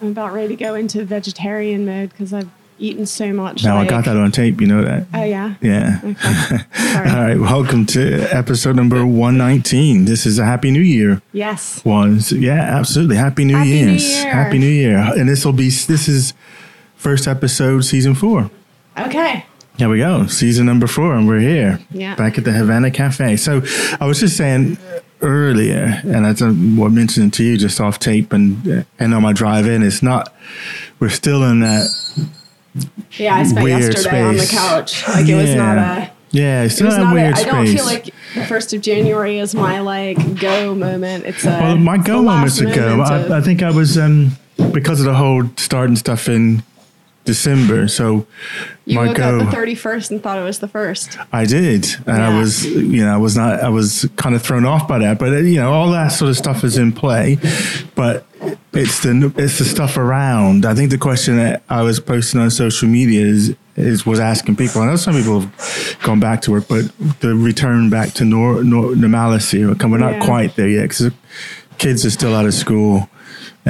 I'm about ready to go into vegetarian mode because I've eaten so much. Now like, I got that on tape. You know that. Oh yeah. Yeah. Okay. All right. Welcome to episode number 119. This is a Happy New Year Yes. one. Yeah, absolutely. Happy New Happy New Year's. Year. Happy New Year. And this will be, this is first episode, season four. Okay. There we go. Season number four, and we're here. Yeah. Back at the Havana Cafe. So I was just saying earlier, and I was mentioning to you just off tape and and on my drive in, it's not. We're still in that Yeah, I spent Weird yesterday on the couch. Like it was not a. Yeah, it's It that not. A, weird I space. don't feel like the first of January is my like go moment. It's a. Well, my go moments moment of- I, I think I was um because of the whole starting stuff in December. So you my woke up the thirty first and thought it was the first. I did, and I was, you know, I was not, I was kind of thrown off by that. But you know, all that sort of stuff is in play, but it's the it's the stuff around. I think the question that I was posting on social media is is was asking people. I know some people have gone back to work, but the return back to nor, nor, normalcy. Come, we're not Yeah. quite there yet because kids are still out of school.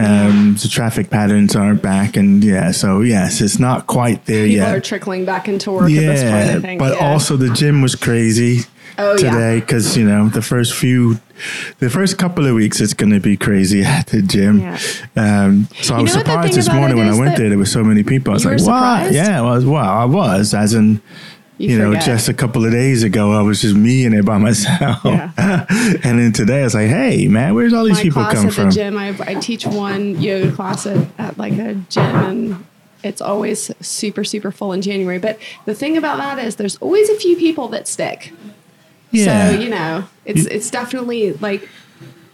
Um, the traffic patterns aren't back, and yeah, so yes, it's not quite there People yet are trickling back into work at this point. But yeah. also the gym was crazy Oh, today because you know the first few, the first couple of weeks it's going to be crazy at the gym. Yeah. Um, so I was know what the surprised this morning when I went there. There were so many people. I was you like, "What?" Yeah, I was. Well, I was. As in, you, know, just a couple of days ago, I was just me in it by myself. Yeah. and then today, I was like, "Hey, man, where's all these my people class come at from?" the gym. I, I teach one yoga class at, at like a gym, and it's always super super full in January. But the thing about that is, there's always a few people that stick. Yeah. So you know, it's it's definitely like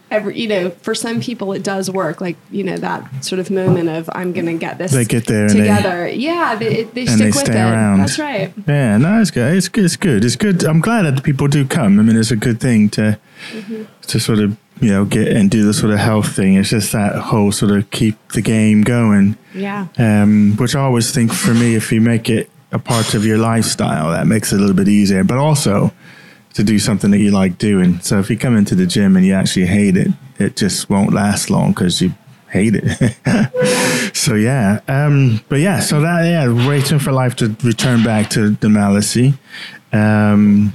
every you know for some people it does work. Like you know that sort of moment of I'm gonna get this They get there and they- together. yeah, they, they and stick they with stay it. around. That's right. Yeah, no, it's good. It's good. It's good. It's good. I'm glad that people do come. I mean, it's a good thing to Mm-hmm. to sort of you know get and do the sort of health thing. It's just that whole sort of keep the game going. Yeah. Um, which I always think for me, if you make it a part of your lifestyle, that makes it a little bit easier. But also to do something that you like doing. So if you come into the gym and you actually hate it, it just won't last long because you hate it. so yeah, um, but yeah, so that yeah, waiting for life to return back to normalcy, um,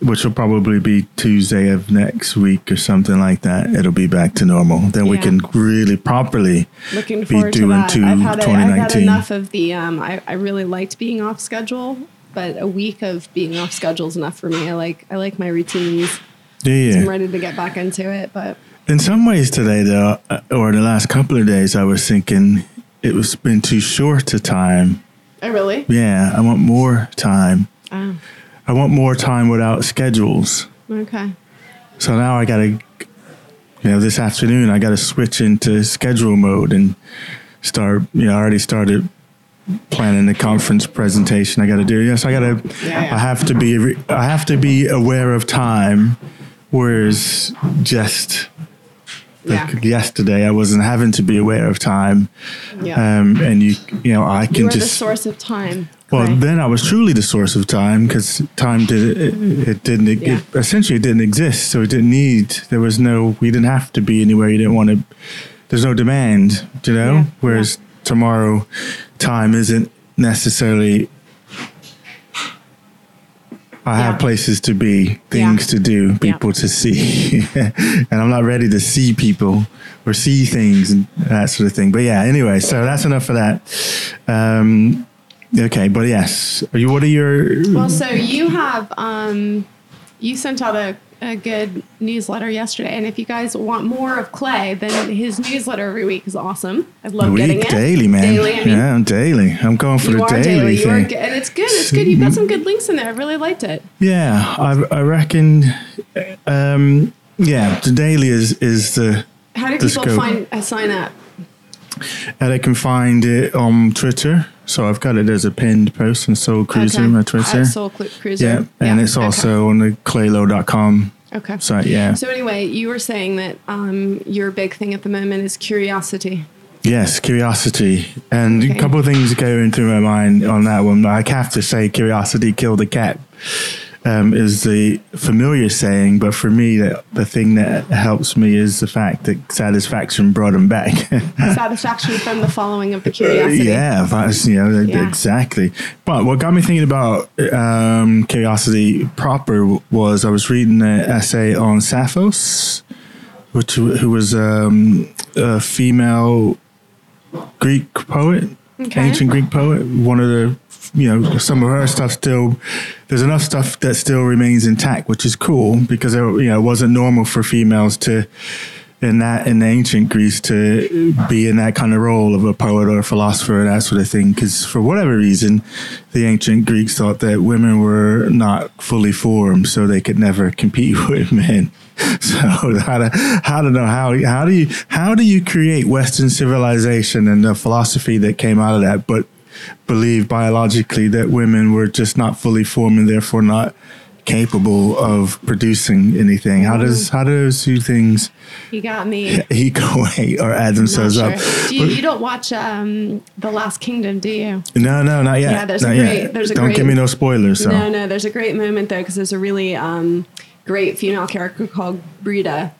which will probably be Tuesday of next week or something like that. It'll be back to normal. Then we can really properly Looking be forward to doing that. to I've had, a, I've 2019. had enough of the. Um, I, I really liked being off schedule, but a week of being off schedule is enough for me. I like I like my routines. Do you? I'm ready to get back into it, but In some ways today, though, uh, or the last couple of days, I was thinking it was been too short a time. I really. Yeah, I want more time. Oh, I want more time without schedules. okay. So now I got to, you know, this afternoon I got to switch into schedule mode and start. You know, I already started planning the conference presentation I got to do. Yes, I got to. Yeah. I have to be. re- I have to be aware of time, whereas just Yeah. like yesterday I wasn't having to be aware of time. Yeah. Um, and you, you know, I can you are the just. source of time. Well, Clay. then I was truly the source of time because time did it, it didn't Yeah. it essentially it didn't exist, so it didn't need. There was no. We didn't have to be anywhere. You didn't want to. There's no demand, you know. Yeah, Whereas tomorrow, time isn't necessarily. I have Yeah. places to be, things to do, people to see, and I'm not ready to see people or see things and that sort of thing. But yeah, anyway, so that's enough for that. Um, okay, but yes, are you? What are your? Well, so you have um, you sent out a, a good newsletter yesterday, and if you guys want more of Clay, then his newsletter every week is awesome. I love getting week it daily, man. Daily, I mean, yeah, daily. I'm going for the daily daily. Thing. and it's good. It's good. You've got some good links in there. I really liked it. Yeah, I, I reckon. Um, yeah, the daily is is the How do people scope. find uh, sign up? And I can find it on Twitter. So I've got it as a pinned post on Soul Cruiser, Okay. my Twitter. At Soul Cru- Cruiser. yeah, and it's okay. also on the claylow.com okay. site. Yeah. So anyway, you were saying that um, your big thing at the moment is curiosity. Yes, curiosity. And Okay. a couple of things going through my mind on that one. I have to say, curiosity killed the cat um, is the familiar saying, but for me, the, the thing that helps me is the fact that satisfaction brought him back. Satisfaction from the following of the curiosity. yeah, that's, you know, Yeah. exactly. But what got me thinking about um, curiosity proper was I was reading an essay on Sappho's, which who was um, a female Greek poet, Okay. ancient Greek poet. One of the, you know, some of her stuff still, there's enough stuff that still remains intact, which is cool because, it, you know, it wasn't normal for females to, in that, in ancient Greece to be in that kind of role of a poet or a philosopher and that sort of thing. Because for whatever reason, the ancient Greeks thought that women were not fully formed, so they could never compete with men. So how to how to know how how do you how do you create Western civilization and the philosophy that came out of that, but believe biologically that women were just not fully formed and therefore not capable of producing anything? How does how do those two things You got me. equate or add themselves sure. up? Do you, you don't watch um, The Last Kingdom, do you? No, no, not yet. Yeah, there's a not great- yet. there's a Don't great- give me no spoilers. So. No, no, there's a great moment though because there's a really um, great female character called Brida,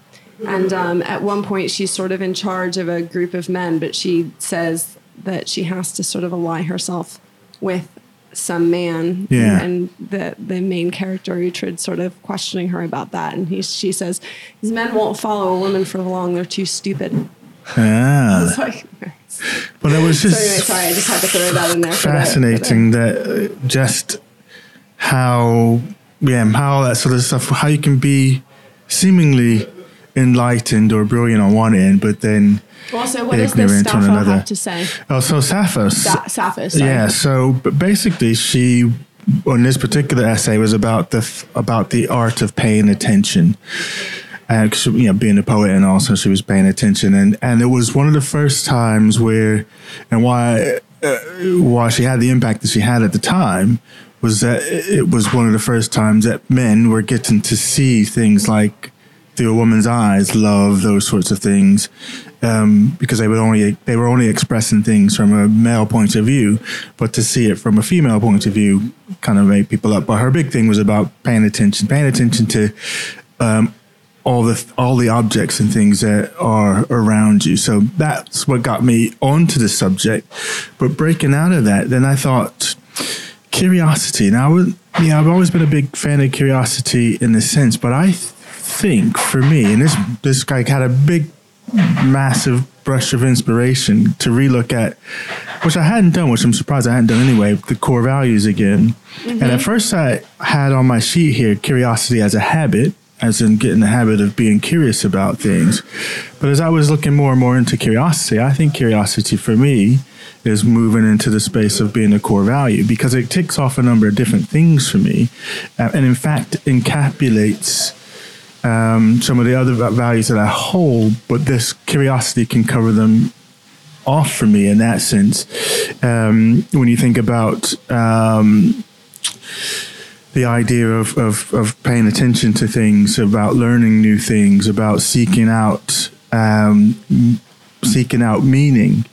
and um, at one point she's sort of in charge of a group of men, but she says that she has to sort of ally herself with some man. Yeah. And the the main character Uhtred sort of questioning her about that, and he she says these men won't follow a woman for long; they're too stupid. Ah, like, but it was so just anyway, sorry, I just had to throw that in there. for the- for the- fascinating that uh, just how yeah how all that sort of stuff how you can be seemingly enlightened or brilliant on one end, but then Also, what does this Ignorant on another. have to say? also Sappho. Sa- Sappho, sorry. Yeah, so but basically, she on this particular essay was about the f- about the art of paying attention, and you know, being a poet, and also she was paying attention, and and it was one of the first times where, and why uh, why she had the impact that she had at the time was that it was one of the first times that men were getting to see things like through a woman's eyes, love, those sorts of things, um, because they were only they were only expressing things from a male point of view, but to see it from a female point of view kind of made people up. But her big thing was about paying attention, paying attention to um, all the all the objects and things that are around you. So that's what got me onto the subject. But breaking out of that, then I thought curiosity. Now, know, I've always been a big fan of curiosity in a sense, but I think for me, and this this guy had a big, massive brush of inspiration to relook at, which I hadn't done, which I'm surprised I hadn't done anyway, the core values again. And at first, I had on my sheet here curiosity as a habit. As in getting the habit of being curious about things. But as I was looking more and more into curiosity, I think curiosity for me is moving into the space of being a core value because it ticks off a number of different things for me, uh, and in fact encapsulates um, some of the other values that I hold. But this curiosity can cover them off for me in that sense. Um, when you think about um, the idea of, of, of paying attention to things, about learning new things, about seeking out um, seeking out meaning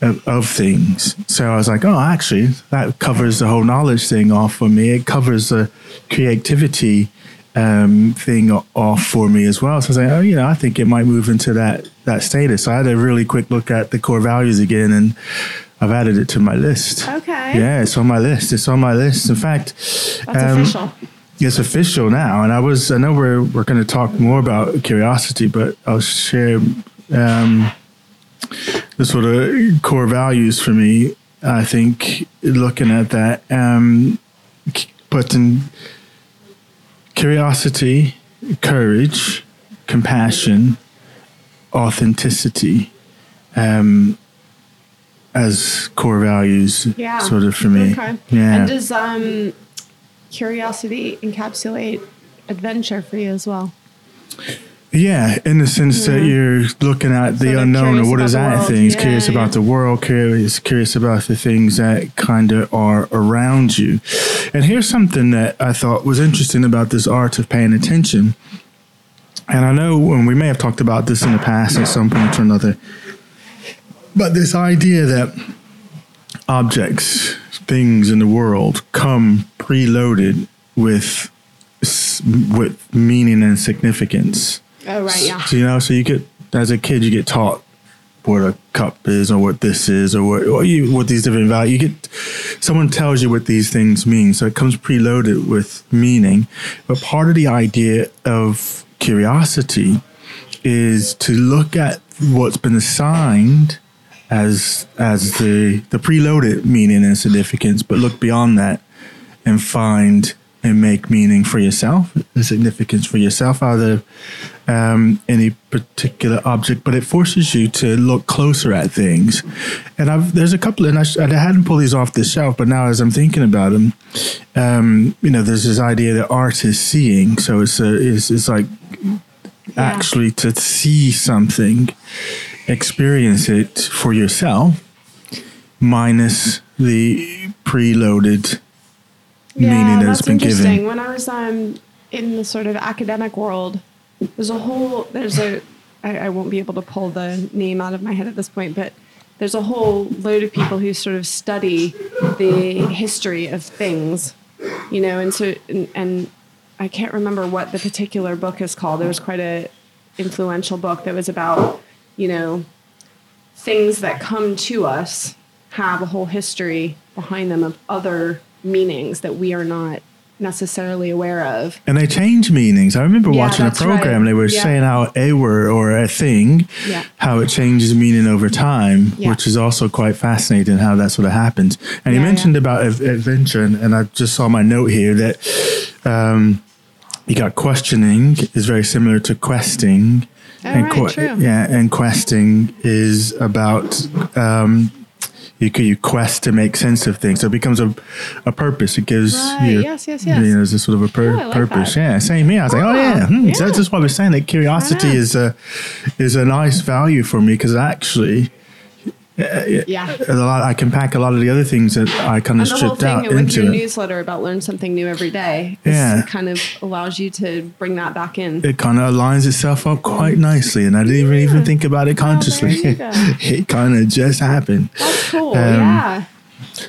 of, of things. So I was like, oh, actually, that covers the whole knowledge thing off for me. It covers the creativity um, thing off for me as well. So I was like, oh, you know, I think it might move into that that status. So I had a really quick look at the core values again, and I've added it to my list. Okay. Yeah, it's on my list. It's on my list. In fact, That's um, official. it's official now, and I was I know we're we're going to talk more about curiosity, but I'll share um, the sort of core values for me. I think looking at that, um, putting curiosity, courage, compassion, authenticity um, as core values, Yeah. sort of for me. Okay. Yeah. And does um, curiosity encapsulate adventure for you as well? Yeah, in the sense that you're looking at the they're unknown or what is that world. things, Yeah, curious yeah. about the world, curious curious about the things that kind of are around you. And here's something that I thought was interesting about this art of paying attention. And I know when we may have talked about this in the past at some point or another, but this idea that objects, things in the world come preloaded with with meaning and significance. Oh right, yeah. So, you know, so you get as a kid, you get taught what a cup is, or what this is, or what or you what these different values. You get someone tells you what these things mean, so it comes preloaded with meaning. But part of the idea of curiosity is to look at what's been assigned as as the the preloaded meaning and significance, but look beyond that and find and make meaning for yourself, the significance for yourself out of um, any particular object. But it forces you to look closer at things. And I've there's a couple, and I, sh- I hadn't pulled these off the shelf, but now as I'm thinking about them, um, you know, there's this idea that art is seeing. So it's a it's, it's like actually to see something, experience it for yourself, minus the preloaded meaning that's been interesting. given. When I was um, in the sort of academic world, there's a whole there's a I, I won't be able to pull the name out of my head at this point, but there's a whole load of people who sort of study the history of things, you know, and so and, and I can't remember what the particular book is called. There was quite a influential book that was about, you know, things that come to us have a whole history behind them of other meanings that we are not necessarily aware of. And they change meanings. I remember Yeah, watching a program. right. They were Yeah. saying how a word or a thing, Yeah. how it changes meaning over time, which is also quite fascinating how that sort of happens. And you mentioned about adventure, and, and I just saw my note here that um, you got questioning is very similar to questing. Oh, right, true. Yeah, and questing is about um, you you quest to make sense of things. So it becomes a a purpose. It gives Right, you yes, yes, yes. You know, there's a sort of a pur- Oh, like purpose. that. Yeah, same here. I was like, oh Ah, yeah. Hmm. So that's just what we're saying. That curiosity is a is a nice value for me because actually. Yeah. A lot, I can pack a lot of the other things that I kind of And the whole stripped out with into your it. newsletter about learn something new every day Yeah. kind of allows you to bring that back in. it kind of aligns itself up quite nicely, and I didn't even, even think about it consciously. you go. it kind of just happened. That's cool. Um, yeah.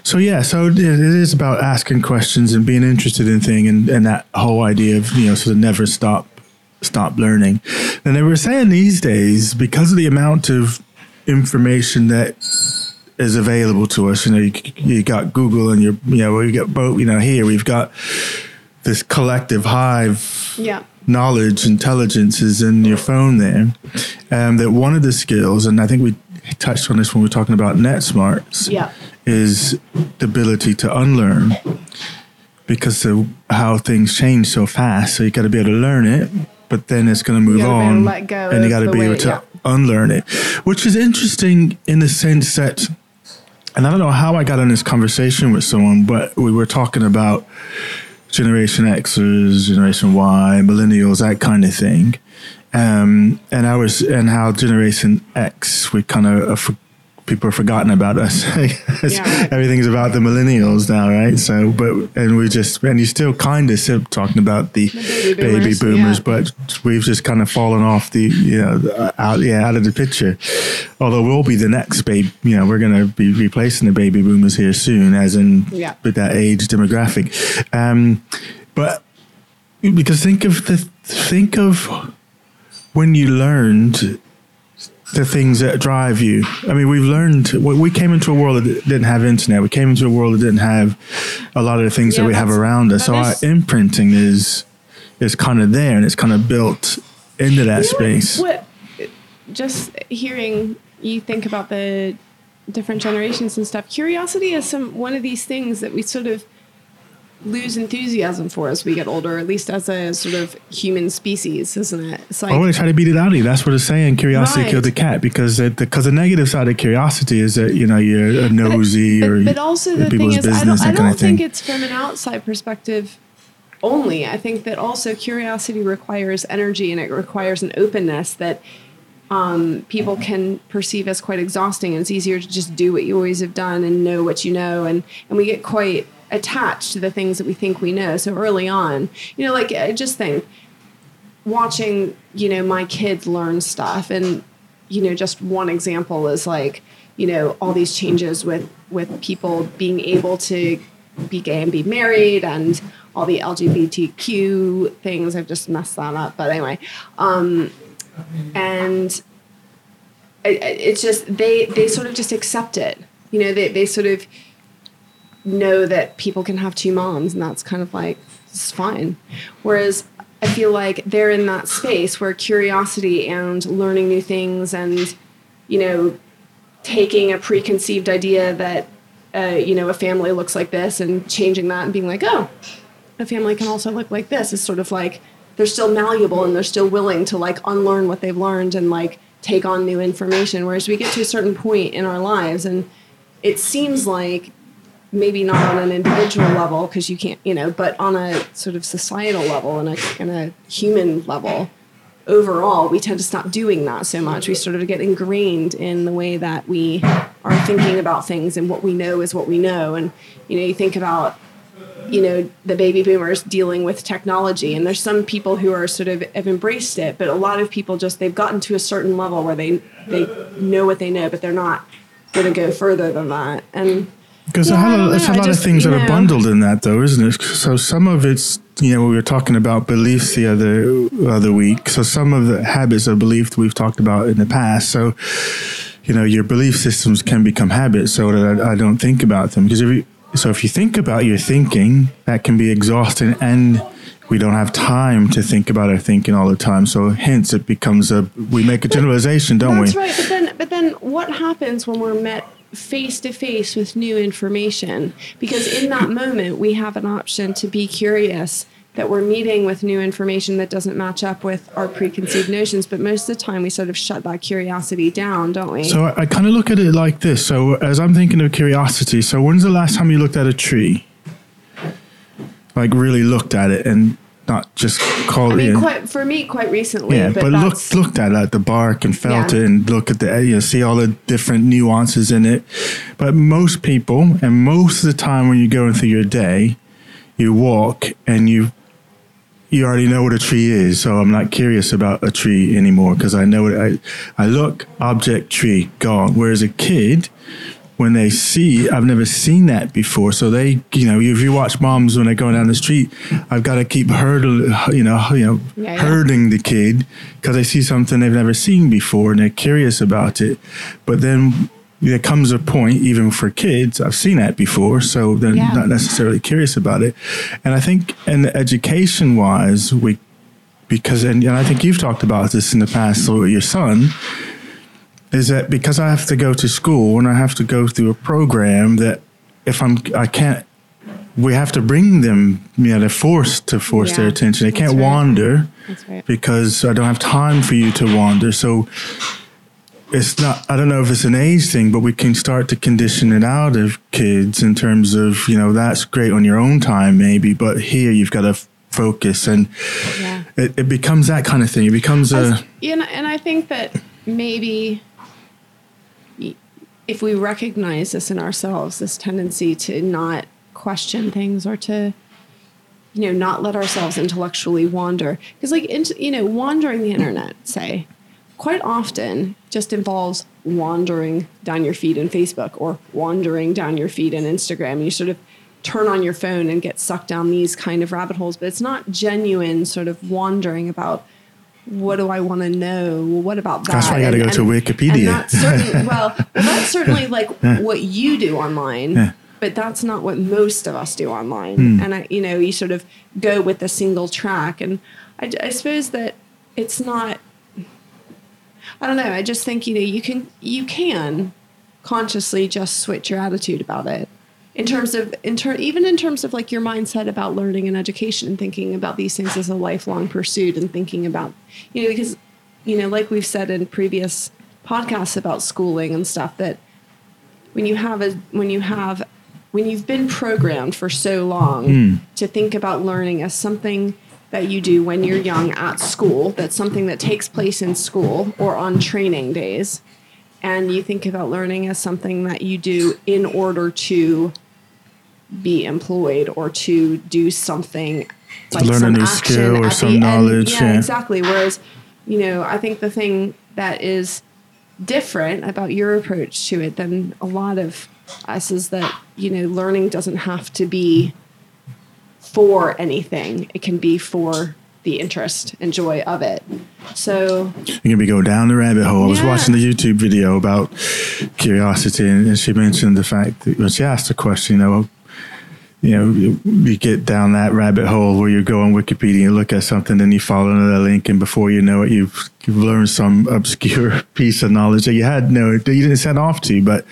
So yeah, so it it is about asking questions and being interested in thing, and, and that whole idea of you know sort of never stop stop learning. And they were saying these days because of the amount of information that is available to us, you know, you, you got Google and you're you know we got both you know here we've got this collective hive Yeah. knowledge, intelligence is in your phone there. Um, that one of the skills, and I think we touched on this when we were talking about net smarts, Yeah. is the ability to unlearn because of how things change so fast. So you got to be able to learn it, but then it's going to move gotta be able to on, let go and you got to be able to yeah. Unlearn it, which is interesting in the sense that. And I don't know how I got in this conversation with someone, but we were talking about Generation Xers, Generation Y, millennials, that kind of thing. Um, and I was, and how Generation X, we kind of, uh, people have forgotten about us. Yeah. Everything's about the millennials now, right? So, but, and we just, and you still kind of still talking about the, baby baby boomers, boomers, yeah. but we've just kind of fallen off the, you know, out, yeah, out of the picture. Although we'll be the next baby, you know, we're going to be replacing the baby boomers here soon, as in Yeah. with that age demographic. Um, but because think of the think of when you learned the things that drive you. I mean, we've learned. We came into a world that didn't have internet. We came into a world that didn't have a lot of the things Yeah, that we have around us. So our imprinting is is kind of there, and it's kind of built into that You space. What, just hearing you think about the different generations and stuff, curiosity is some one of these things that we sort of lose enthusiasm for as we get older, at least as a sort of human species, isn't it? It's like I want to try to beat it out of you. That's what it's saying. Curiosity Right. killed the cat because the, because the negative side of curiosity is that you know you're a nosy but, or but also the people's thing is, I don't, I don't thing. think it's from an outside perspective only. I think that also curiosity requires energy and it requires an openness that um, people can perceive as quite exhausting. And it's easier to just do what you always have done and know what you know. And, and we get quite attached to the things that we think we know. So early on, you know, like I just think watching, you know, my kids learn stuff and, you know, just one example is like, you know, all these changes with with people being able to be gay and be married and all the LGBTQ things. I've just messed that up, but anyway, um, and it, it's just they they sort of just accept it. You know, they they sort of know that people can have two moms, and that's kind of like it's fine. Whereas I feel like they're in that space where curiosity and learning new things and you know taking a preconceived idea that uh, you know a family looks like this and changing that and being like oh a family can also look like this is sort of like they're still malleable and they're still willing to like unlearn what they've learned and like take on new information whereas we get to a certain point in our lives and it seems like maybe not on an individual level because you can't you know but on a sort of societal level and a, and a human level overall we tend to stop doing that so much. We sort of get ingrained in the way that we are thinking about things and what we know is what we know. And you know you think about you know the baby boomers dealing with technology and there's some people who are sort of have embraced it but a lot of people just they've gotten to a certain level where they they know what they know but they're not going to go further than that. And Because Yeah, I don't there's a lot just, of things that are bundled in that, though, isn't it? So some of it's, you know, we were talking about beliefs the other other week. So some of the habits of belief we've talked about in the past. So, you know, your belief systems can become habits, so that I, I don't think about them. Because if you, so if you think about your thinking, that can be exhausting, and we don't have time to think about our thinking all the time. So hence, it becomes a we make a generalization, don't That's we? That's right. But then, but then, what happens when we're met face to face with new information? Because in that moment, we have an option to be curious that we're meeting with new information that doesn't match up with our preconceived notions. But most of the time, we sort of shut that curiosity down, don't we? So I, I kind of look at it like this. So as I'm thinking of curiosity, so when's the last time you looked at a tree? Like really looked at it and not just called I mean, it. quite for me, quite recently. yeah, but, but, looked looked at it, the bark and felt Yeah. it and look at the uh, you know, see all the different nuances in it. But most people, and most of the time when you're going through your day, you walk and you you already know what a tree is. So I'm not curious about a tree anymore because I know it. I, I look, object, tree, gone. Whereas a kid, when they see, I've never seen that before. So they, you know, if you watch moms when they're going down the street, I've got to keep herding, you know, you know, Yeah, yeah. herding the kid because they see something they've never seen before and they're curious about it. But then there comes a point, even for kids, I've seen that before, so they're Yeah. not necessarily curious about it. And I think, and education wise, we because and, and I think you've talked about this in the past with your son is that because I have to go to school and I have to go through a program that if I'm I can't we have to bring them you know they're forced to force their attention they can't right. wander right. because I don't have time for you to wander so it's not I don't know if it's an age thing but we can start to condition it out of kids in terms of you know that's great on your own time maybe but here you've got to f- focus and Yeah. it, it becomes that kind of thing it becomes a you know, and I think that maybe if we recognize this in ourselves, this tendency to not question things or to, you know, not let ourselves intellectually wander, because like, int- you know, wandering the internet, say, quite often just involves wandering down your feed in Facebook or wandering down your feed in Instagram. You sort of turn on your phone and get sucked down these kind of rabbit holes, but it's not genuine sort of wandering about what do I want to know? What about that? That's why I gotta And- go to Wikipedia. And that's certain, well, well, that's certainly like what you do online, Yeah. but that's not what most of us do online. Hmm. And I, you know, you sort of go with a single track, and I, I suppose that it's not. I don't know. I just think you know you can you can consciously just switch your attitude about it in terms of in ter- even in terms of like your mindset about learning and education and thinking about these things as a lifelong pursuit and thinking about you know because you know like we've said in previous podcasts about schooling and stuff that when you have a when you have when you've been programmed for so long hmm. to think about learning as something that you do when you're young at school that's something that takes place in school or on training days and you think about learning as something that you do in order to be employed or to do something like learn a some new action skill or some end. knowledge, Yeah, yeah. exactly. Whereas, you know, I think the thing that is different about your approach to it than a lot of us is that, you know, learning doesn't have to be for anything. It can be for the interest and joy of it. So You can be go down the rabbit hole. I was watching the YouTube video about curiosity, and, and she mentioned the fact that when she asked the question, you know, you know, you, get down that rabbit hole where you go on Wikipedia and look at something, then you follow another link, and before you know it, you've, you've learned some obscure piece of knowledge that you had no, that you didn't set off to. But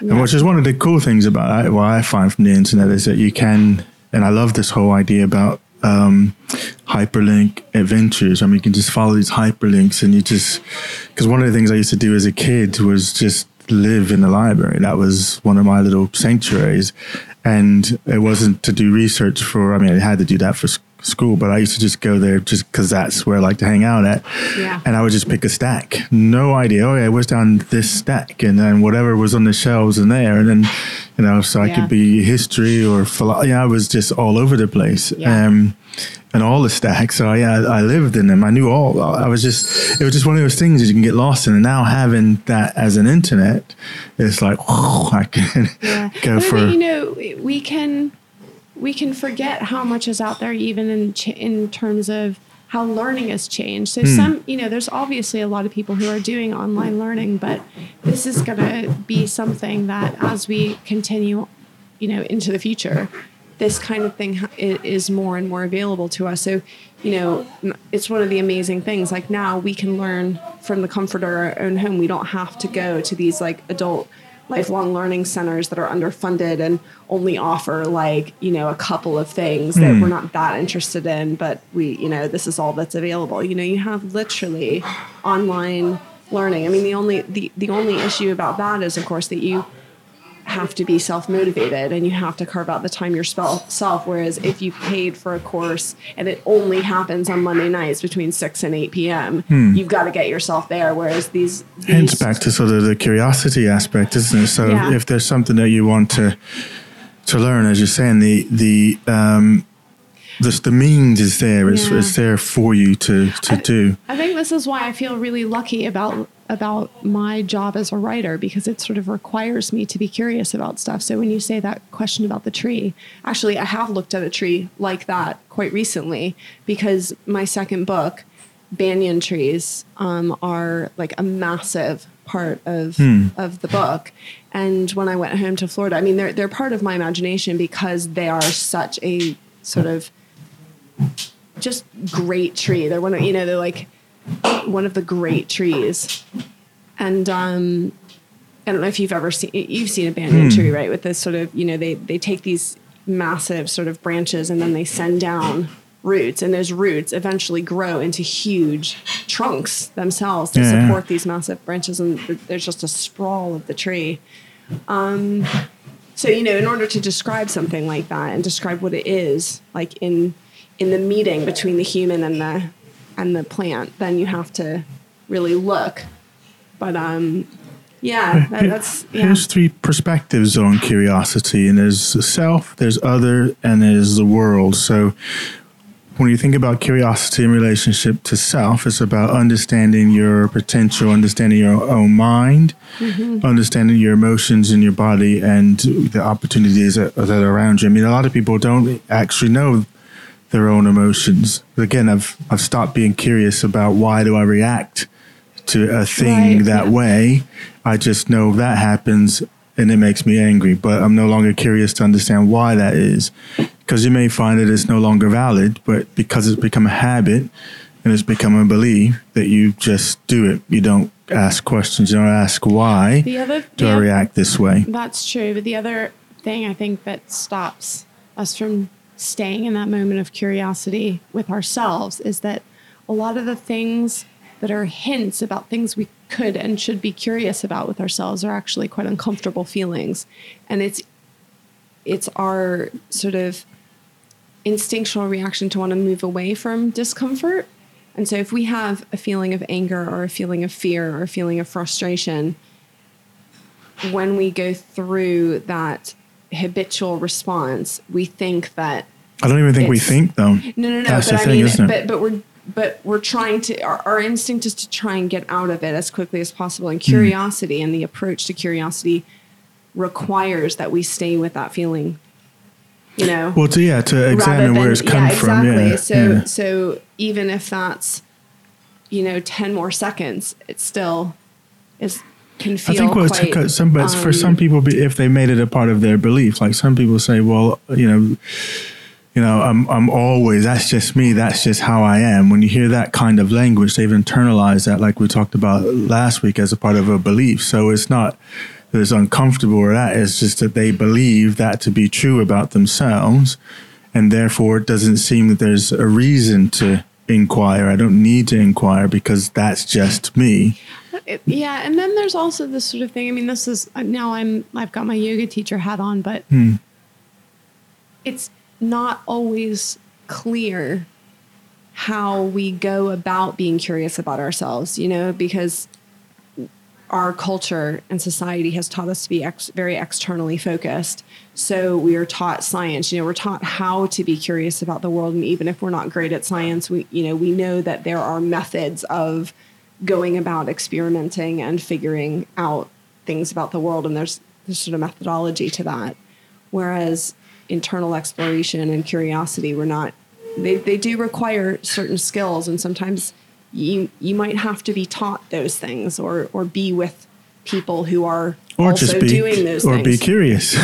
and which is one of the cool things about what I find from the internet is that you can, and I love this whole idea about um, hyperlink adventures. I mean, you can just follow these hyperlinks, and you just because one of the things I used to do as a kid was just live in the library. That was one of my little sanctuaries, and it wasn't to do research for. I mean, I had to do that for school, but I used to just go there just because that's where I like to hang out at. Yeah. And I would just pick a stack. No idea. Oh yeah, what's down this stack, and then whatever was on the shelves in there, and then you know, so I Yeah. could be history or philo- yeah, I was just all over the place. Yeah. Um, and all the stacks. So yeah, I lived in them. I knew all. I was just. It was just one of those things that you can get lost in. And now having that as an internet, it's like oh, I can Yeah. go But I for. you know, we can we can forget how much is out there, even in ch- in terms of how learning has changed. So hmm. some, you know, there's obviously a lot of people who are doing online learning, but this is going to be something that as we continue, you know, into the future, this kind of thing is more and more available to us. So, you know, it's one of the amazing things. Like now we can learn from the comfort of our own home. We don't have to go to these like adult lifelong learning centers that are underfunded and only offer like you know a couple of things that hmm. we're not that interested in but we you know this is all that's available. You know you have literally online learning. I mean the only the, the only issue about that is of course that you have to be self-motivated and you have to carve out the time yourself whereas if you paid for a course and it only happens on monday nights between 6 and 8 p.m you've got to get yourself there whereas these, Hence these back to sort of the curiosity aspect, isn't it? So Yeah. if there's something that you want to to learn, as you're saying, the the um, the, the means is there. It's, Yeah. it's there for you to to do. I think this is why I feel really lucky about about my job as a writer because it sort of requires me to be curious about stuff. So when you say that question about the tree, actually I have looked at a tree like that quite recently because my second book, banyan trees, um, are like a massive part of of the book. And when I went home to Florida, I mean they're they're part of my imagination because they are such a sort of just great tree. They're one of you know they're like one of the great trees. And um, I don't know if you've ever seen you've seen a banyan tree, right? With this sort of you know they they take these massive sort of branches and then they send down roots, and those roots eventually grow into huge trunks themselves to yeah. support these massive branches, and there's just a sprawl of the tree. Um, so you know, in order to describe something like that and describe what it is, like in in the meeting between the human and the and the plant, then you have to really look. But um, yeah, that, that's yeah. Here's three perspectives on curiosity, and there's the self, there's other, and there's the world. So when you think about curiosity in relationship to self, it's about understanding your potential, understanding your own mind, understanding your emotions in your body, and the opportunities that, that are around you. I mean, a lot of people don't actually know their own emotions. Again, I've I've stopped being curious about why do I react to a thing Right, that yeah. way. I just know that happens and it makes me angry, but I'm no longer curious to understand why that is. Because you may find that it's no longer valid, but because it's become a habit and it's become a belief that you just do it. You don't ask questions, you don't ask why the other do I react this way. That's true. But the other thing I think that stops us from staying in that moment of curiosity with ourselves is that a lot of the things that are hints about things we could and should be curious about with ourselves are actually quite uncomfortable feelings. And it's it's our sort of instinctual reaction to want to move away from discomfort. And so if we have a feeling of anger or a feeling of fear or a feeling of frustration, when we go through that habitual response, we think that I don't even think we think though. no, no, no. That's but the I thing, mean, isn't it? but but we're but we're trying to. Our, our instinct is to try and get out of it as quickly as possible. Hmm. And curiosity and the approach to curiosity requires that we stay with that feeling you know. Well, to, yeah, to examine rather where it's than- come yeah, from. Exactly. Yeah. So yeah. so even if that's you know ten more seconds, it still is can I think what's quite, because some, but for um, some people, if they made it a part of their belief, like some people say, well, you know, you know, I'm I'm always that's just me, that's just how I am. When you hear that kind of language, they've internalized that, like we talked about last week, as a part of a belief. So it's not that it's uncomfortable or that; it's just that they believe that to be true about themselves, and therefore it doesn't seem that there's a reason to inquire. I don't need to inquire because that's just me. It- yeah, and then there's also this sort of thing. I mean, this is now I'm I've got my yoga teacher hat on, but hmm. it's not always clear how we go about being curious about ourselves, you know, because our culture and society has taught us to be ex- very externally focused. So we are taught science, you know, we're taught how to be curious about the world. And even if we're not great at science, we, you know, we know that there are methods of going about experimenting and figuring out things about the world. And there's, there's sort of methodology to that. Whereas internal exploration and curiosity, we're not they, they do require certain skills and sometimes you you might have to be taught those things or or be with people who are or also just be doing those or things. be curious.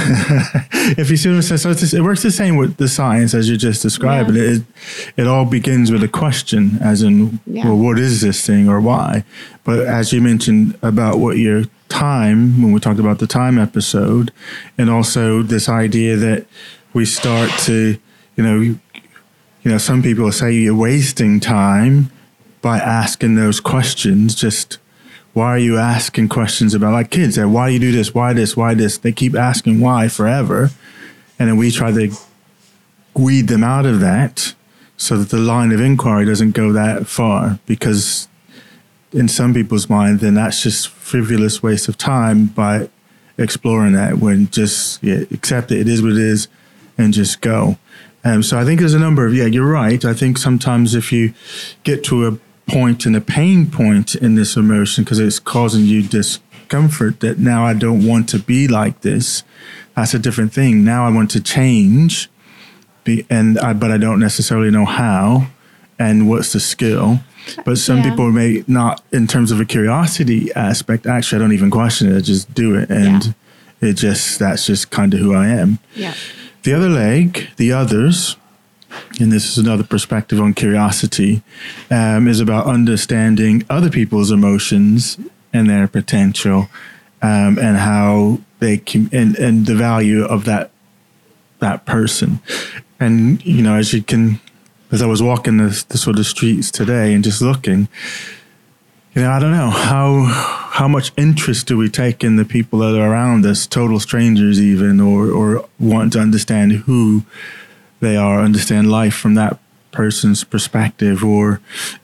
if you see what I'm saying, so it's it works the same with the science as you just described. Yeah. It, it it all begins with a question, as in, Yeah. well, what is this thing or why? But as you mentioned about what your time when we talked about the time episode, and also this idea that we start to, you know, you, you know, some people say you're wasting time by asking those questions. Just why are you asking questions about like kids that why do you do this why this why this? They keep asking why forever. And then we try to weed them out of that so that the line of inquiry doesn't go that far. Because in some people's mind then that's just frivolous waste of time by exploring that when just yeah, accept it it is what it is and just go. Um, so i think there's a number of yeah you're right. I think sometimes if you get to a point and a pain point in this emotion because it's causing you discomfort that now I don't want to be like this. That's a different thing. Now I want to change, be, and I, but I don't necessarily know how and what's the skill. But some Yeah. people may not, in terms of a curiosity aspect. Actually, I don't even question it. I just do it, and it just that's just kind of who I am. yeah. The other leg, the others, and this is another perspective on curiosity, um, is about understanding other people's emotions and their potential, um, and how they can, and, and the value of that that person. And you know, as you can, as I was walking the, the sort of streets today and just looking, you know, I don't know how how much interest do we take in the people that are around us, total strangers even, or or want to understand who they are, understand life from that person's perspective, or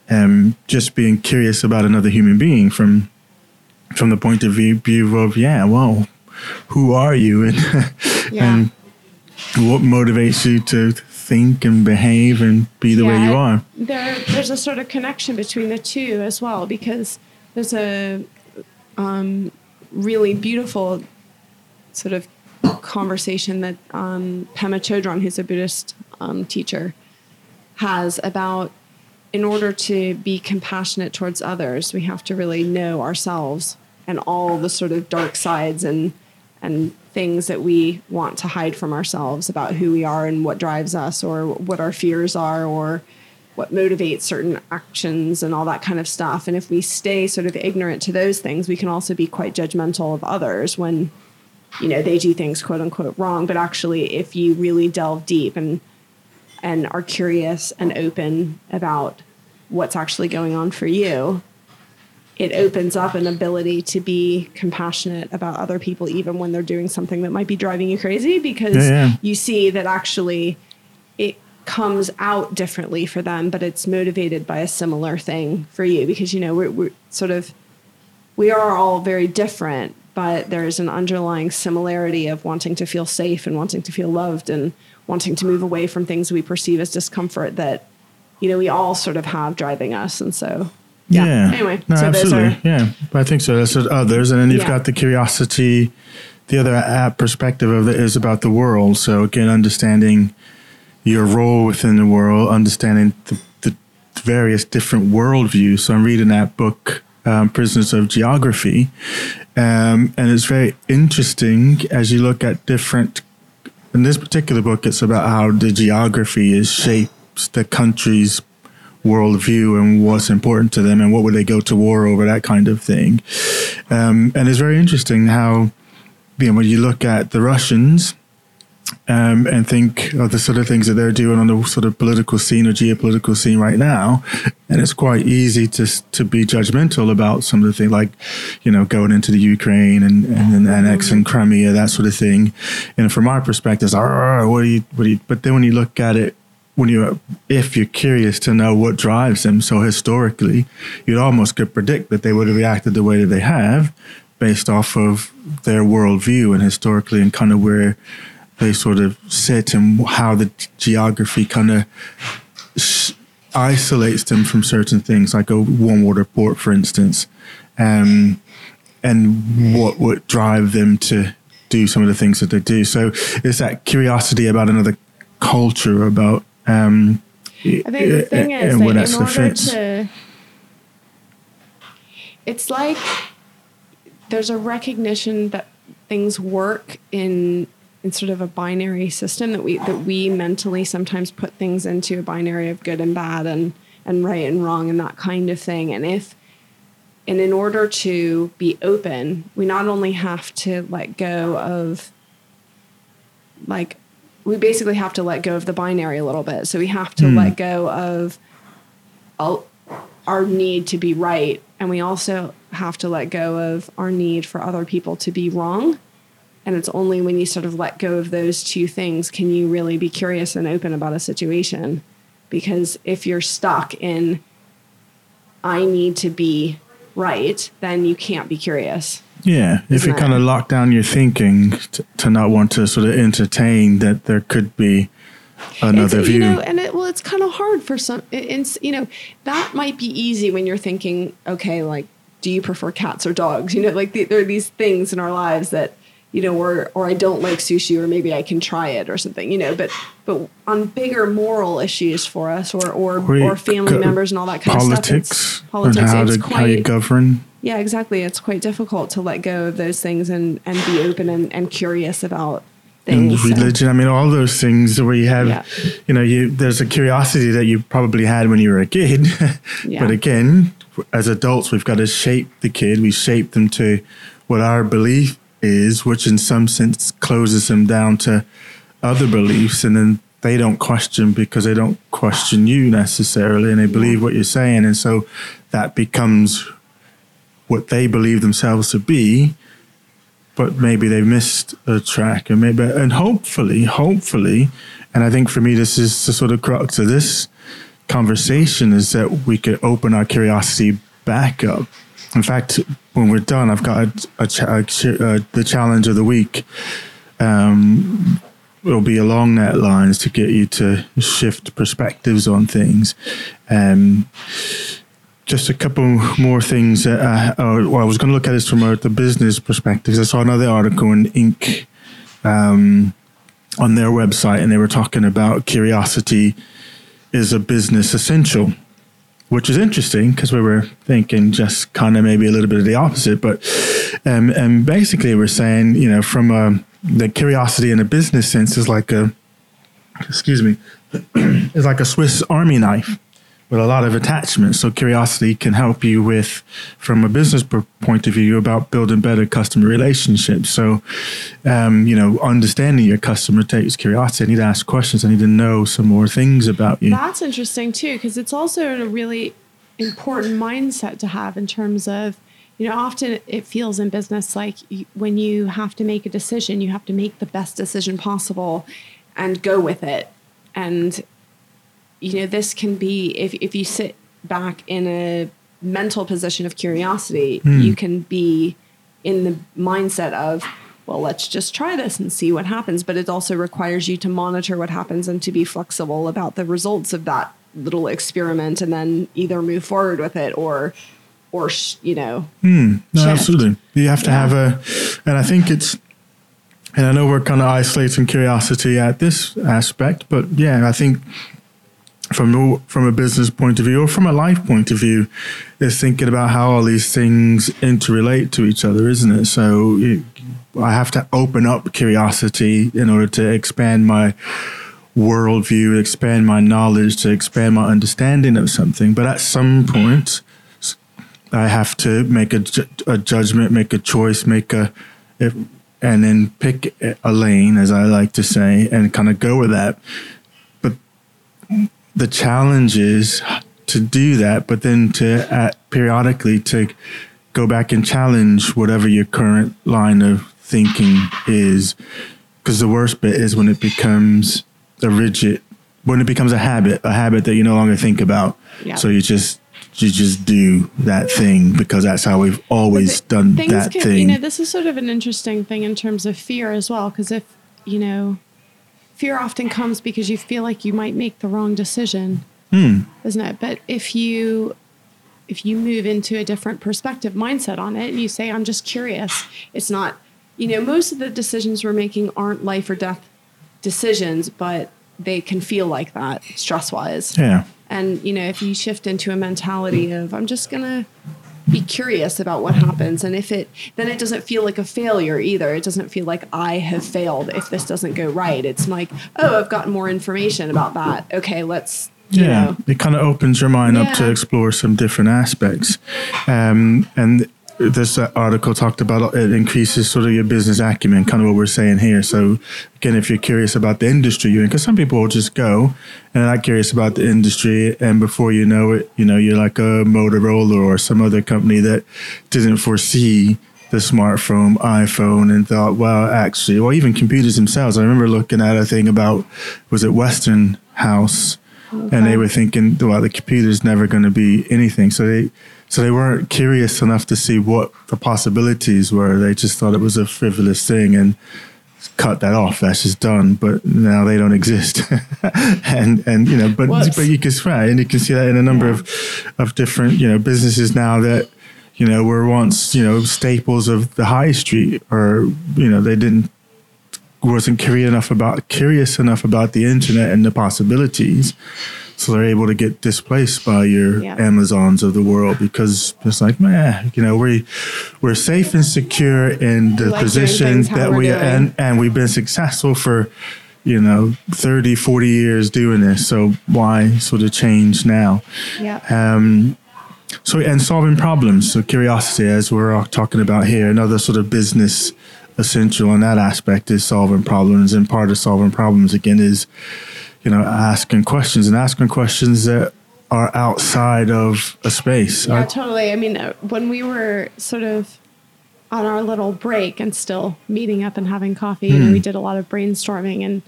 um, just being curious about another human being from from the point of view, of yeah, well, who are you and Yeah. and what motivates you to think and behave and be the way you are. There, there's a sort of connection between the two as well because there's a um, really beautiful sort of conversation that um, Pema Chodron, who's a Buddhist um, teacher, has about in order to be compassionate towards others, we have to really know ourselves and all the sort of dark sides and and things that we want to hide from ourselves about who we are and what drives us or what our fears are or what motivates certain actions and all that kind of stuff. And if we stay sort of ignorant to those things, we can also be quite judgmental of others when you know they do things quote unquote wrong. But actually, if you really delve deep and and are curious and open about what's actually going on for you, it opens up an ability to be compassionate about other people, even when they're doing something that might be driving you crazy, because Yeah, yeah. you see that actually it comes out differently for them, but it's motivated by a similar thing for you, because you know we're, we're sort of we are all very different, but there's an underlying similarity of wanting to feel safe and wanting to feel loved and wanting to move away from things we perceive as discomfort that you know we all sort of have driving us, and so yeah. Anyway, no, so absolutely. are yeah, but I think so. That's what others, and then you've Yeah. got the curiosity the other perspective of it is about the world. So again, understanding your role within the world, understanding the, the various different worldviews. So I'm reading that book, um, Prisoners of Geography, um, and it's very interesting as you look at different. In this particular book, it's about how the geography is shapes the country's worldview and what's important to them and what would they go to war over, that kind of thing. Um, and it's very interesting how, you know, when you look at the Russians um, and think of the sort of things that they're doing on the sort of political scene or geopolitical scene right now, and it's quite easy to to be judgmental about some of the things like, you know, going into the Ukraine and and then annexing Crimea, that sort of thing. And from our perspective, what do you, what do you? But then when you look at it when you if you're curious to know what drives them so historically you'd almost could predict that they would have reacted the way that they have based off of their worldview and historically and kind of where they sort of sit and how the geography kind of sh- isolates them from certain things like a warm water port for instance. Um, and what would drive them to do some of the things that they do. So it's that curiosity about another culture about um, I think the thing is that in order to, it's like there's a recognition that things work in in sort of a binary system that we that we mentally sometimes put things into a binary of good and bad and and right and wrong and that kind of thing. And if and in order to be open, we not only have to let go of like we basically have to let go of the binary a little bit. So we have to mm. let go of our need to be right. And we also have to let go of our need for other people to be wrong. And it's only when you sort of let go of those two things can you really be curious and open about a situation. Because if you're stuck in, I need to be right, then you can't be curious. Yeah, if you kind of lock down your thinking to, to, not want to sort of entertain that there could be another it's, view. You know, and it, well, it's kind of hard for some. It's you know that might be easy when you're thinking, okay, like, do you prefer cats or dogs? You know, like the, there are these things in our lives that you know, or or I don't like sushi, or maybe I can try it or something. You know, but but on bigger moral issues for us, or or or, or family co- members and all that kind politics, of stuff. Politics, politics, how, to, quite, how you govern yeah, exactly. It's quite difficult to let go of those things and, and be open and, and curious about things. And religion. So. I mean, all those things where you have, yeah. you know, you there's a curiosity that you probably had when you were a kid. yeah. But again, as adults, we've got to shape the kid. We shape them to what our belief is, which in some sense closes them down to other beliefs. And then they don't question because they don't question you necessarily and they believe what you're saying. And so that becomes what they believe themselves to be, but maybe they've missed a track, and maybe and hopefully, hopefully, and I think for me this is the sort of crux of this conversation is that we could open our curiosity back up. In fact, when we're done, I've got a, a, a, a uh, the challenge of the week. Um, will be along that lines to get you to shift perspectives on things. Um, just a couple more things. Uh, uh, well, I was going to look at this from a, the business perspective. I saw another article in Inc. Um, on their website, and they were talking about curiosity is a business essential, which is interesting because we were thinking just kind of maybe a little bit of the opposite. But um, and basically, we're saying you know from a, the curiosity in a business sense is like a excuse me is like a Swiss Army knife with a lot of attachments. So curiosity can help you with, from a business point of view, about building better customer relationships. So, um, you know, understanding your customer takes curiosity. I need to ask questions. I need to know some more things about you. That's interesting too, because it's also a really important mindset to have in terms of, you know, often it feels in business like when you have to make a decision, you have to make the best decision possible and go with it. And you know, this can be if if you sit back in a mental position of curiosity, mm. you can be in the mindset of, well, let's just try this and see what happens. But it also requires you to monitor what happens and to be flexible about the results of that little experiment and then either move forward with it or or you know mm, no, absolutely you have to yeah. have a and i think it's And I know we're kind of isolating curiosity at this aspect, but yeah, I think from from a business point of view or from a life point of view, is thinking about how all these things interrelate to each other, isn't it? So I have to open up curiosity in order to expand my worldview, expand my knowledge, to expand my understanding of something. But at some point, I have to make a, a judgment, make a choice, make a, if, and then pick a lane, as I like to say, and kind of go with that. But the challenge is to do that, but then to uh, periodically to go back and challenge whatever your current line of thinking is. Because the worst bit is when it becomes a rigid, when it becomes a habit, a habit that you no longer think about. Yeah. So you just you just do that thing because that's how we've always done that can, thing. You know, this is sort of an interesting thing in terms of fear as well. Because if you know, fear often comes because you feel like you might make the wrong decision, hmm. isn't it? But if you if you move into a different perspective mindset on it and you say i'm just curious it's not you know most of the decisions we're making aren't life or death decisions but they can feel like that stress wise yeah and, you know, if you shift into a mentality of, I'm just going to be curious about what happens. And if it, then it doesn't feel like a failure either. It doesn't feel like I have failed if this doesn't go right. It's like, oh, I've gotten more information about that. Okay, let's yeah, know. it kind of opens your mind yeah. up to explore some different aspects. Um, and this article talked about uh, it increases sort of your business acumen, kind of what we're saying here. So again, if you're curious about the industry you're in, because some people will just go and they're not curious about the industry, and before you know it, you know you're like a Motorola or some other company that didn't foresee the smartphone, iPhone, and thought, well, actually, well, even computers themselves. I remember looking at a thing about was it Westinghouse, okay. and they were thinking, well, the computer's never going to be anything. So they so they weren't curious enough to see what the possibilities were. They just thought it was a frivolous thing and cut that off. That's just done. But now they don't exist. and and you know, but but you can right, and you can see that in a number yeah. of of different you know businesses now that you know were once you know staples of the high street, or you know they didn't wasn't curious enough about curious enough about the internet and the possibilities so they're able to get displaced by your yeah. Amazons of the world because it's like, man, you know, we we're safe and secure in the like position that we and and we've been successful for you know 30 40 years doing this. So why sort of change now? Yeah. Um so and solving problems. So curiosity as we're talking about here another sort of business essential in that aspect is solving problems. And part of solving problems again is you know, asking questions and asking questions that are outside of a space. Yeah, I, totally. I mean, uh, when we were sort of on our little break and still meeting up and having coffee, you know, we hmm. did a lot of brainstorming and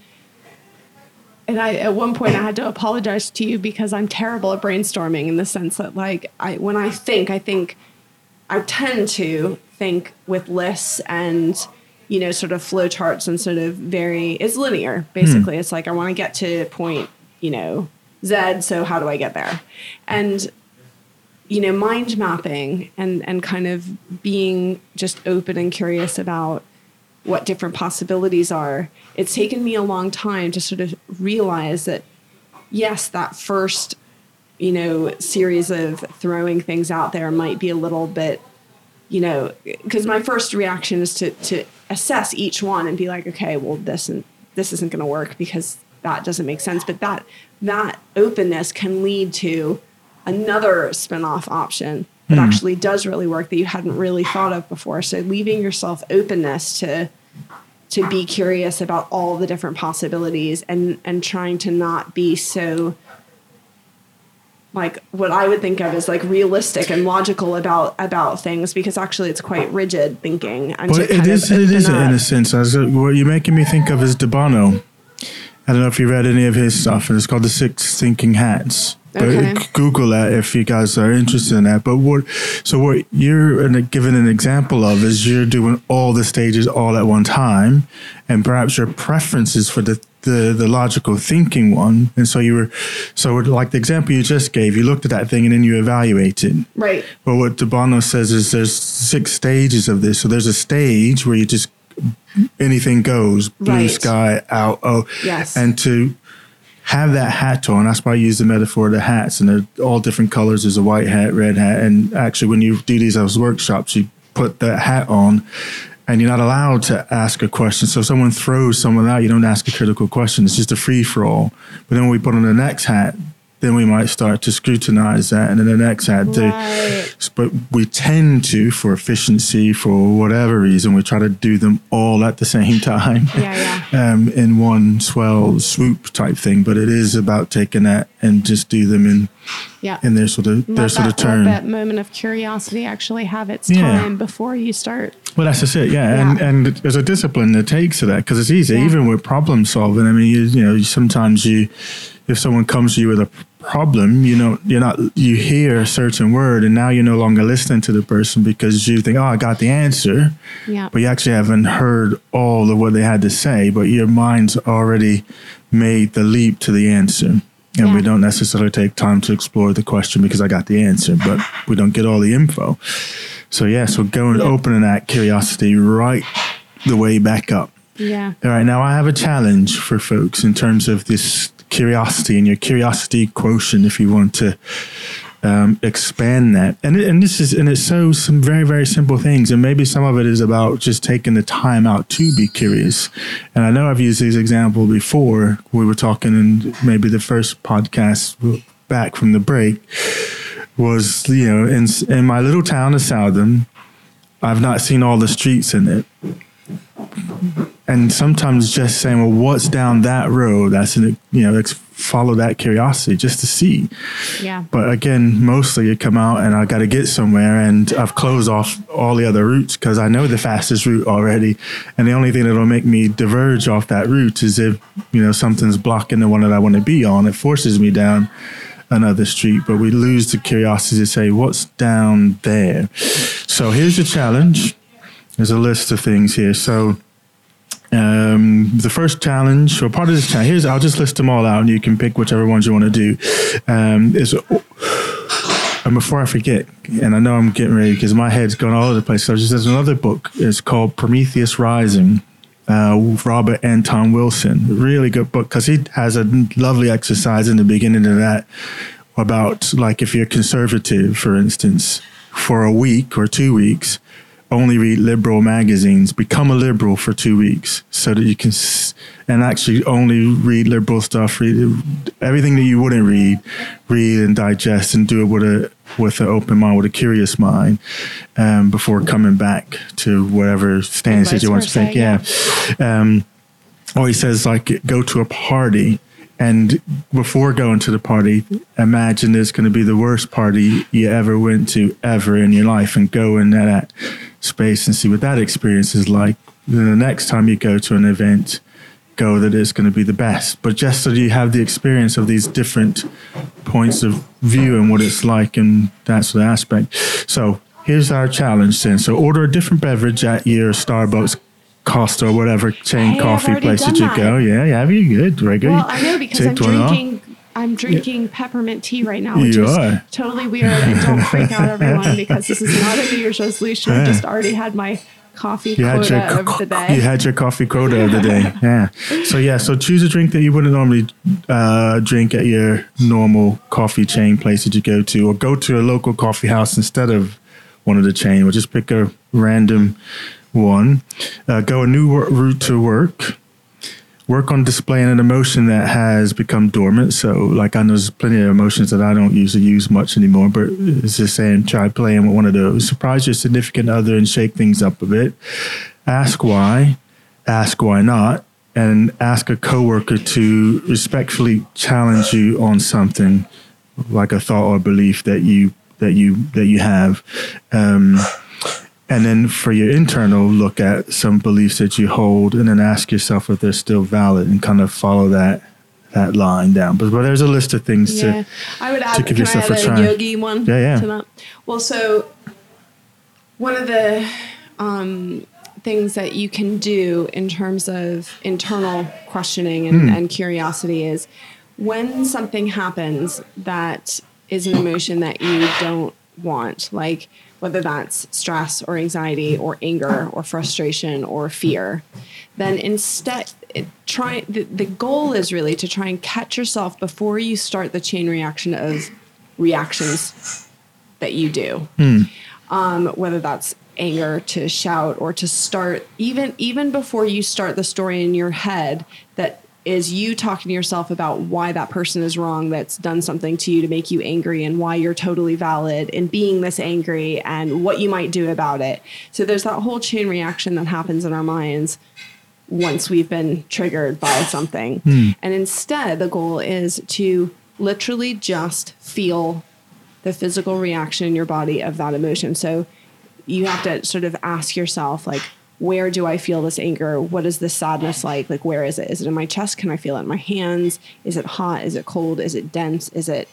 and I at one point I had to apologize to you because I'm terrible at brainstorming in the sense that like I when I think I think I tend to think with lists and you know, sort of flow charts and sort of very, it's linear basically. Mm. It's like, I want to get to point, you know, Z, so how do I get there? And, you know, mind mapping and, and kind of being just open and curious about what different possibilities are. It's taken me a long time to sort of realize that, yes, that first, you know, series of throwing things out there might be a little bit you know, because my first reaction is to to assess each one and be like, okay, well, this and this isn't going to work because that doesn't make sense. But that that openness can lead to another spinoff option that mm. actually does really work that you hadn't really thought of before. So leaving yourself openness to to be curious about all the different possibilities and and trying to not be so like what I would think of as like realistic and logical about about things because actually it's quite rigid thinking. And but it is it is in a sense. What you're making me think of is De Bono. I don't know if you read any of his stuff, and it's called the Six Thinking Hats. But okay. Google that if you guys are interested in that. But what, so what you're giving an example of is you're doing all the stages all at one time, and perhaps your preferences for the the the logical thinking one. And so you were, so like the example you just gave, you looked at that thing and then you evaluated. Right. But what De Bono says is there's six stages of this. So there's a stage where you just anything goes, blue Right. sky out. Oh, Yes. and to have that hat on. That's why I use the metaphor of the hats, and they're all different colors. There's a white hat, red hat, and actually, when you do these as workshops, you put that hat on, and you're not allowed to ask a question. So if someone throws someone out, you don't ask a critical question. It's just a free for all. But then when we put on the next hat, then we might start to scrutinize that, and then the next to- Right. but we tend to, for efficiency, for whatever reason, we try to do them all at the same time. Yeah, yeah. Um, in one swell swoop type thing. But it is about taking that and just do them in Yeah. in their sort of their let sort of that, let turn. that moment of curiosity actually have its Yeah. time before you start. Well, that's just it, yeah. And Yeah. and there's a discipline that takes to that because it's easy, even with problem solving. I mean, you, you know, sometimes you, if someone comes to you with a problem, you know, you're not, you hear a certain word, and now you're no longer listening to the person because you think, oh, I got the answer, Yeah. but you actually haven't heard all of what they had to say, but your mind's already made the leap to the answer. And we don't necessarily take time to explore the question because I got the answer, but we don't get all the info. So yeah, so go and Yeah. opening that curiosity right the way back up. Yeah. All right, now I have a challenge for folks in terms of this curiosity and your curiosity quotient, if you want to um, expand that. And it, and this is and it's so some very very simple things, and maybe some of it is about just taking the time out to be curious. And I know I've used this example before. We were talking in maybe the first podcast back from the break was you know in in my little town of Southend, I've not seen all the streets in it and sometimes just saying, "Well, what's down that road?" That's an you know, let's follow that curiosity just to see. Yeah. But again, mostly you come out and I got to get somewhere, and I've closed off all the other routes because I know the fastest route already, and the only thing that'll make me diverge off that route is if you know something's blocking the one that I want to be on. It forces me down another street, but we lose the curiosity to say, "What's down there?" So here's the challenge. There's a list of things here. So um, the first challenge, or part of this challenge, here's I'll just list them all out, and you can pick whichever ones you want to do. Um, is and before I forget, and I know I'm getting ready because my head's gone all over the place. So just there's another book. It's called Prometheus Rising. Uh, Robert Anton Wilson, really good book because he has a lovely exercise in the beginning of that about like if you're conservative, for instance, for a week or two weeks, only read liberal magazines, become a liberal for two weeks so that you can, s- and actually only read liberal stuff, read everything that you wouldn't read, read and digest and do it with a, with an open mind, with a curious mind, um, before coming back to whatever stance that you want to take. Yeah. Um, or he says like go to a party and before going to the party imagine it's going to be the worst party you ever went to ever in your life and go in that space and see what that experience is like. Then the next time you go to an event go that it's going to be the best. But just so you have the experience of these different points of view and what it's like and that sort of aspect. So here's our challenge then. So order a different beverage at your starbucks Costa or whatever chain Hey, coffee place done that you go. Yeah, yeah, have you good, very good. Well, I know because I'm drinking. I'm drinking peppermint tea right now, which You is are. totally weird. And don't freak out, everyone, because this is not a New Year's resolution. I Yeah. just already had my coffee You had quota your of the day. you had your coffee quota of the day. Yeah. So yeah, so choose a drink that you wouldn't normally uh, drink at your normal coffee chain place that you go to, or go to a local coffee house instead of one of the chain. Or just pick a random one. Uh, go a new route to work. Work on displaying an emotion that has become dormant. So, like, I know there's plenty of emotions that I don't usually use much anymore, but it's just saying try playing with one of those. Surprise your significant other and shake things up a bit. Ask why, ask why not, and ask a coworker to respectfully challenge you on something like a thought or belief that you that you that you have. Um, and then for your internal, look at some beliefs that you hold, and then ask yourself if they're still valid, and kind of follow that that line down. But, but there's a list of things Yeah, to. I would add. give yourself I a add try. yogi one? Yeah, yeah. To that? Well, so one of the um, things that you can do in terms of internal questioning and, Hmm. and curiosity is when something happens that is an emotion that you don't want, like whether that's stress or anxiety or anger or frustration or fear, then instead it, try the, the goal is really to try and catch yourself before you start the chain reaction of reactions that you do. Um, whether that's anger to shout or to start even even before you start the story in your head that is you talking to yourself about why that person is wrong that's done something to you to make you angry and why you're totally valid in being this angry and what you might do about it. So there's that whole chain reaction that happens in our minds once we've been triggered by something. Hmm. And instead, the goal is to literally just feel the physical reaction in your body of that emotion. So you have to sort of ask yourself, like, where do I feel this anger? What is this sadness like? Like, where is it? Is it in my chest? Can I feel it in my hands? Is it hot? Is it cold? Is it dense? Is it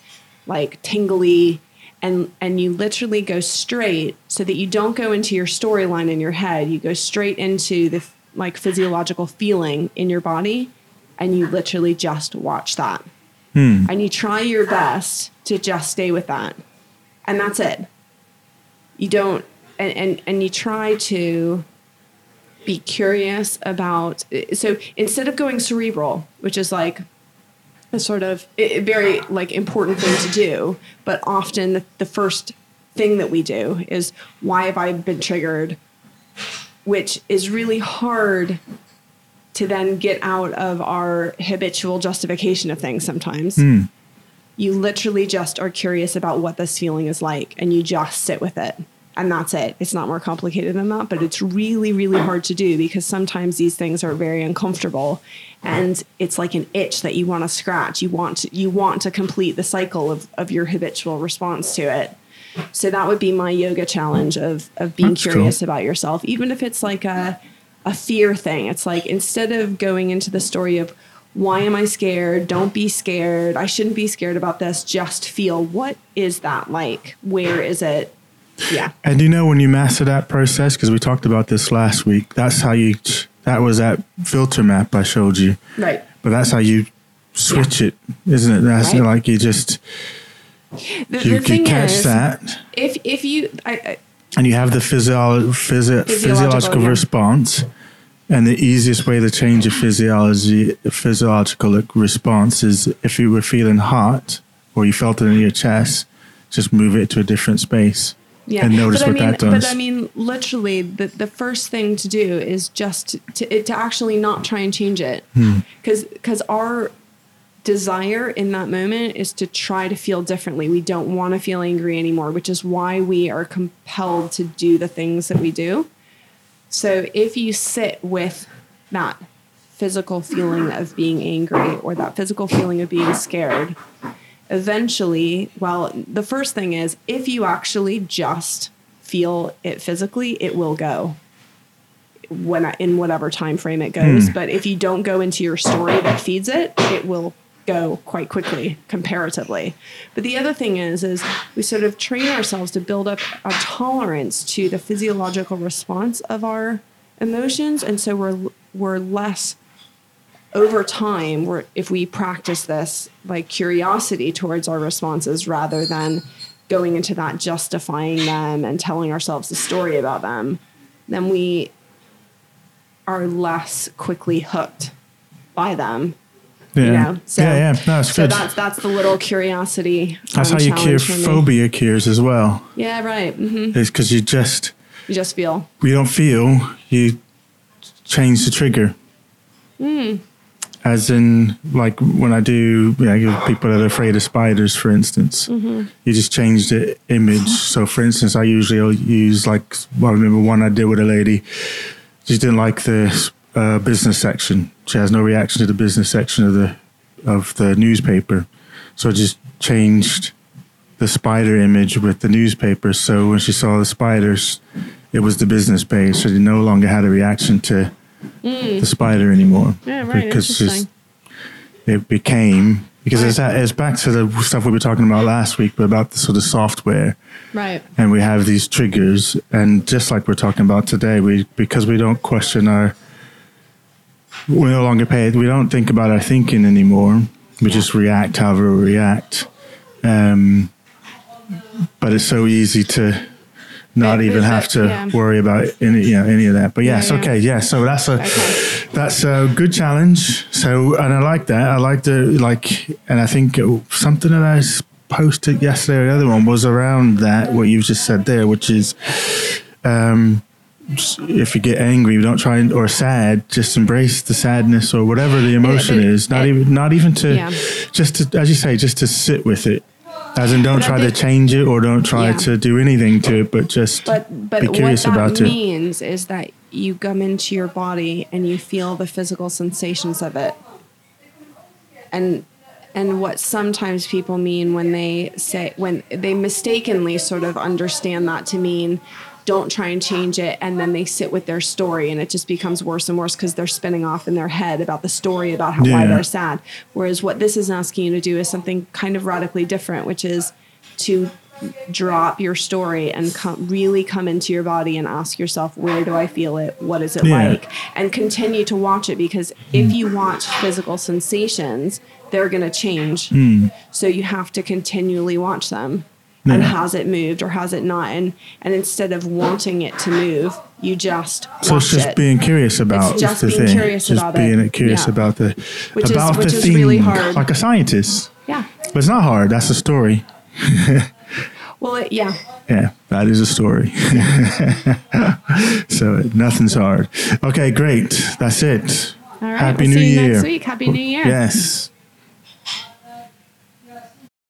like tingly? And and you literally go straight so that you don't go into your storyline in your head. You go straight into the like physiological feeling in your body, and you literally just watch that. Hmm. And you try your best to just stay with that, and that's it you don't and, and and you try to be curious about so instead of going cerebral which is like a sort of a very like important thing to do but often the, the first thing that we do is why have i been triggered? Which is really hard to then get out of our habitual justification of things sometimes. Hmm. You literally just are curious about what this feeling is like and you just sit with it and that's it it's not more complicated than that but it's really really hard to do because sometimes these things are very uncomfortable and it's like an itch that you want to scratch you want to, you want to complete the cycle of, of your habitual response to it so that would be my yoga challenge of of being That's curious cool. about yourself even if it's like a a fear thing it's like instead of going into the story of why am I scared? Don't be scared. I shouldn't be scared about this. Just feel what is that like? Where is it? Yeah. And you know when you master that process, because we talked about this last week, that's how you. That was that filter map I showed you, Right. but that's how you switch it, isn't it? That's Right. like you just The, you, the you catch is, that, if if you, I, I, and you have the physio- physi- physiological yeah. response. And the easiest way to change a physiology, physiological response is if you were feeling hot or you felt it in your chest, just move it to a different space yeah. and notice but what I mean, that does. But I mean, literally, the the first thing to do is just to to actually not try and change it, Hmm. because because our desire in that moment is to try to feel differently. We don't want to feel angry anymore, which is why we are compelled to do the things that we do. So if you sit with that physical feeling of being angry or that physical feeling of being scared, eventually, well, the first thing is if you actually just feel it physically, it will go when in whatever time frame it goes. Hmm. But if you don't go into your story that feeds it, it will go quite quickly comparatively. But the other thing is is we sort of train ourselves to build up a tolerance to the physiological response of our emotions and so we're we're less over time we're, if we practice this like curiosity towards our responses rather than going into that justifying them and telling ourselves a story about them then we are less quickly hooked by them yeah. you know so yeah, yeah, no, that's so good. that's that's the little curiosity That's um, how you cure challenge for me. phobia cures as well. yeah right hmm Is because you just you just feel you don't feel you change the trigger. Hmm. As in, like when I do, you know, people that are afraid of spiders, for instance, Mm-hmm. you just change the image. So, for instance, I usually use like well, I remember one I did with a lady. She didn't like the uh, business section. She has no reaction to the business section of the of the newspaper. So I just changed the spider image with the newspaper. So when she saw the spiders, it was the business page. So she no longer had a reaction to the spider anymore. Yeah, right, Because interesting. it became because it's, Right. it's back to the stuff we were talking about last week, but about the sort of software right and we have these triggers and just like we're talking about today we because we don't question our we no longer pay we don't think about our thinking anymore we just react however we react um but it's so easy to not even have to yeah. worry about any you know any of that. But yes, Yeah, yeah. okay, yeah. So that's a Okay. that's a good challenge. So and I like that. I like the like, and I think it, something I posted yesterday or the other one was around that what you've just said there, which is. Um, if you get angry, don't try and, or sad, just embrace the sadness or whatever the emotion but is. Not it- even, not even to, Yeah. just to, as you say, just to sit with it. As in, don't But try to change it or don't try Yeah. to do anything to it, but just But but be curious about it. What that means is that you come into your body and you feel the physical sensations of it. And and what sometimes people mean when they say when they mistakenly sort of understand that to mean don't try and change it and then they sit with their story and it just becomes worse and worse because they're spinning off in their head about the story about how why they're sad. Whereas what this is asking you to do is something kind of radically different which is to drop your story and come, really come into your body and ask yourself where do i feel it? What is it Yeah. like? And continue to watch it because if you watch physical sensations they're going to change hmm. so you have to continually watch them and has it moved or has it not and and instead of wanting it to move you just So it's just it being curious about just the being thing. curious just about being it. curious Yeah. about the Which is- which the is thing, really hard. like a scientist. yeah But it's not hard. That's a story. well it, yeah Yeah, that is a story. so nothing's hard. Okay, great. That's it. All right. Happy we'll New see you Year. next week. Happy New Year. Yes.